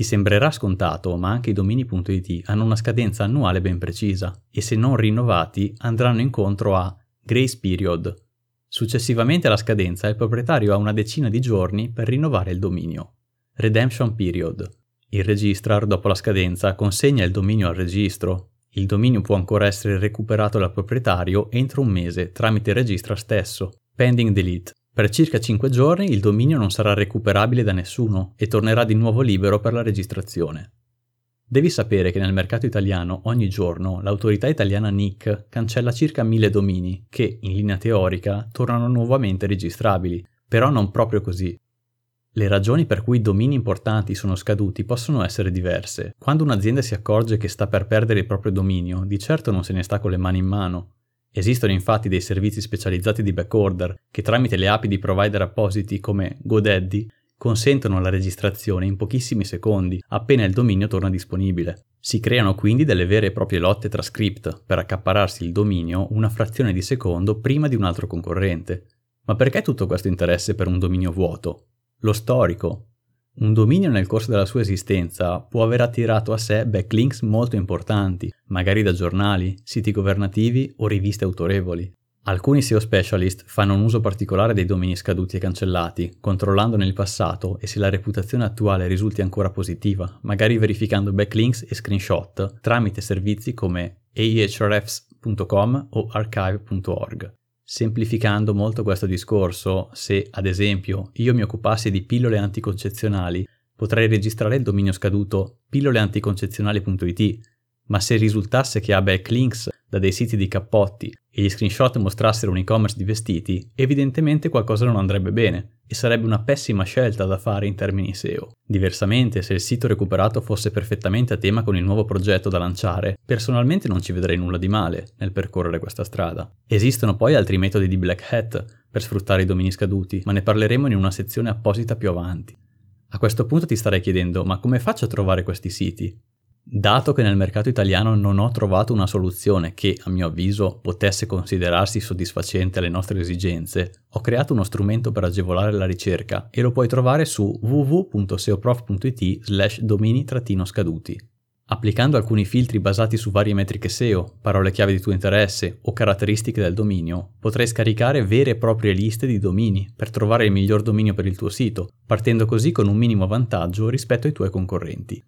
Ti sembrerà scontato, ma anche i domini.it hanno una scadenza annuale ben precisa e se non rinnovati andranno incontro a grace period. Successivamente alla scadenza il proprietario ha una decina di giorni per rinnovare il dominio. Redemption period. Il registrar dopo la scadenza consegna il dominio al registro. Il dominio può ancora essere recuperato dal proprietario entro un mese tramite il registrar stesso. Pending delete. Per circa 5 giorni il dominio non sarà recuperabile da nessuno e tornerà di nuovo libero per la registrazione. Devi sapere che nel mercato italiano ogni giorno l'autorità italiana NIC cancella circa 1000 domini che, in linea teorica, tornano nuovamente registrabili, però non proprio così. Le ragioni per cui domini importanti sono scaduti possono essere diverse. Quando un'azienda si accorge che sta per perdere il proprio dominio, di certo non se ne sta con le mani in mano. Esistono infatti dei servizi specializzati di backorder che tramite le API di provider appositi come GoDaddy consentono la registrazione in pochissimi secondi appena il dominio torna disponibile. Si creano quindi delle vere e proprie lotte tra script per accapararsi il dominio una frazione di secondo prima di un altro concorrente. Ma perché tutto questo interesse per un dominio vuoto? Lo storico, un dominio nel corso della sua esistenza può aver attirato a sé backlinks molto importanti, magari da giornali, siti governativi o riviste autorevoli. Alcuni SEO specialist fanno un uso particolare dei domini scaduti e cancellati, controllandone il passato e se la reputazione attuale risulti ancora positiva, magari verificando backlinks e screenshot tramite servizi come ahrefs.com o archive.org. Semplificando molto questo discorso, se ad esempio io mi occupassi di pillole anticoncezionali, potrei registrare il dominio scaduto pilloleanticoncezionali.it, ma se risultasse che abbia backlinks da dei siti di cappotti e gli screenshot mostrassero un e-commerce di vestiti, evidentemente qualcosa non andrebbe bene e sarebbe una pessima scelta da fare in termini SEO. Diversamente, se il sito recuperato fosse perfettamente a tema con il nuovo progetto da lanciare, personalmente non ci vedrei nulla di male nel percorrere questa strada. Esistono poi altri metodi di black hat per sfruttare i domini scaduti, ma ne parleremo in una sezione apposita più avanti. A questo punto ti starei chiedendo, ma come faccio a trovare questi siti? Dato che nel mercato italiano non ho trovato una soluzione che, a mio avviso, potesse considerarsi soddisfacente alle nostre esigenze, ho creato uno strumento per agevolare la ricerca e lo puoi trovare su www.seoprof.it slash domini-scaduti. Applicando alcuni filtri basati su varie metriche SEO, parole chiave di tuo interesse o caratteristiche del dominio, potrai scaricare vere e proprie liste di domini per trovare il miglior dominio per il tuo sito, partendo così con un minimo vantaggio rispetto ai tuoi concorrenti.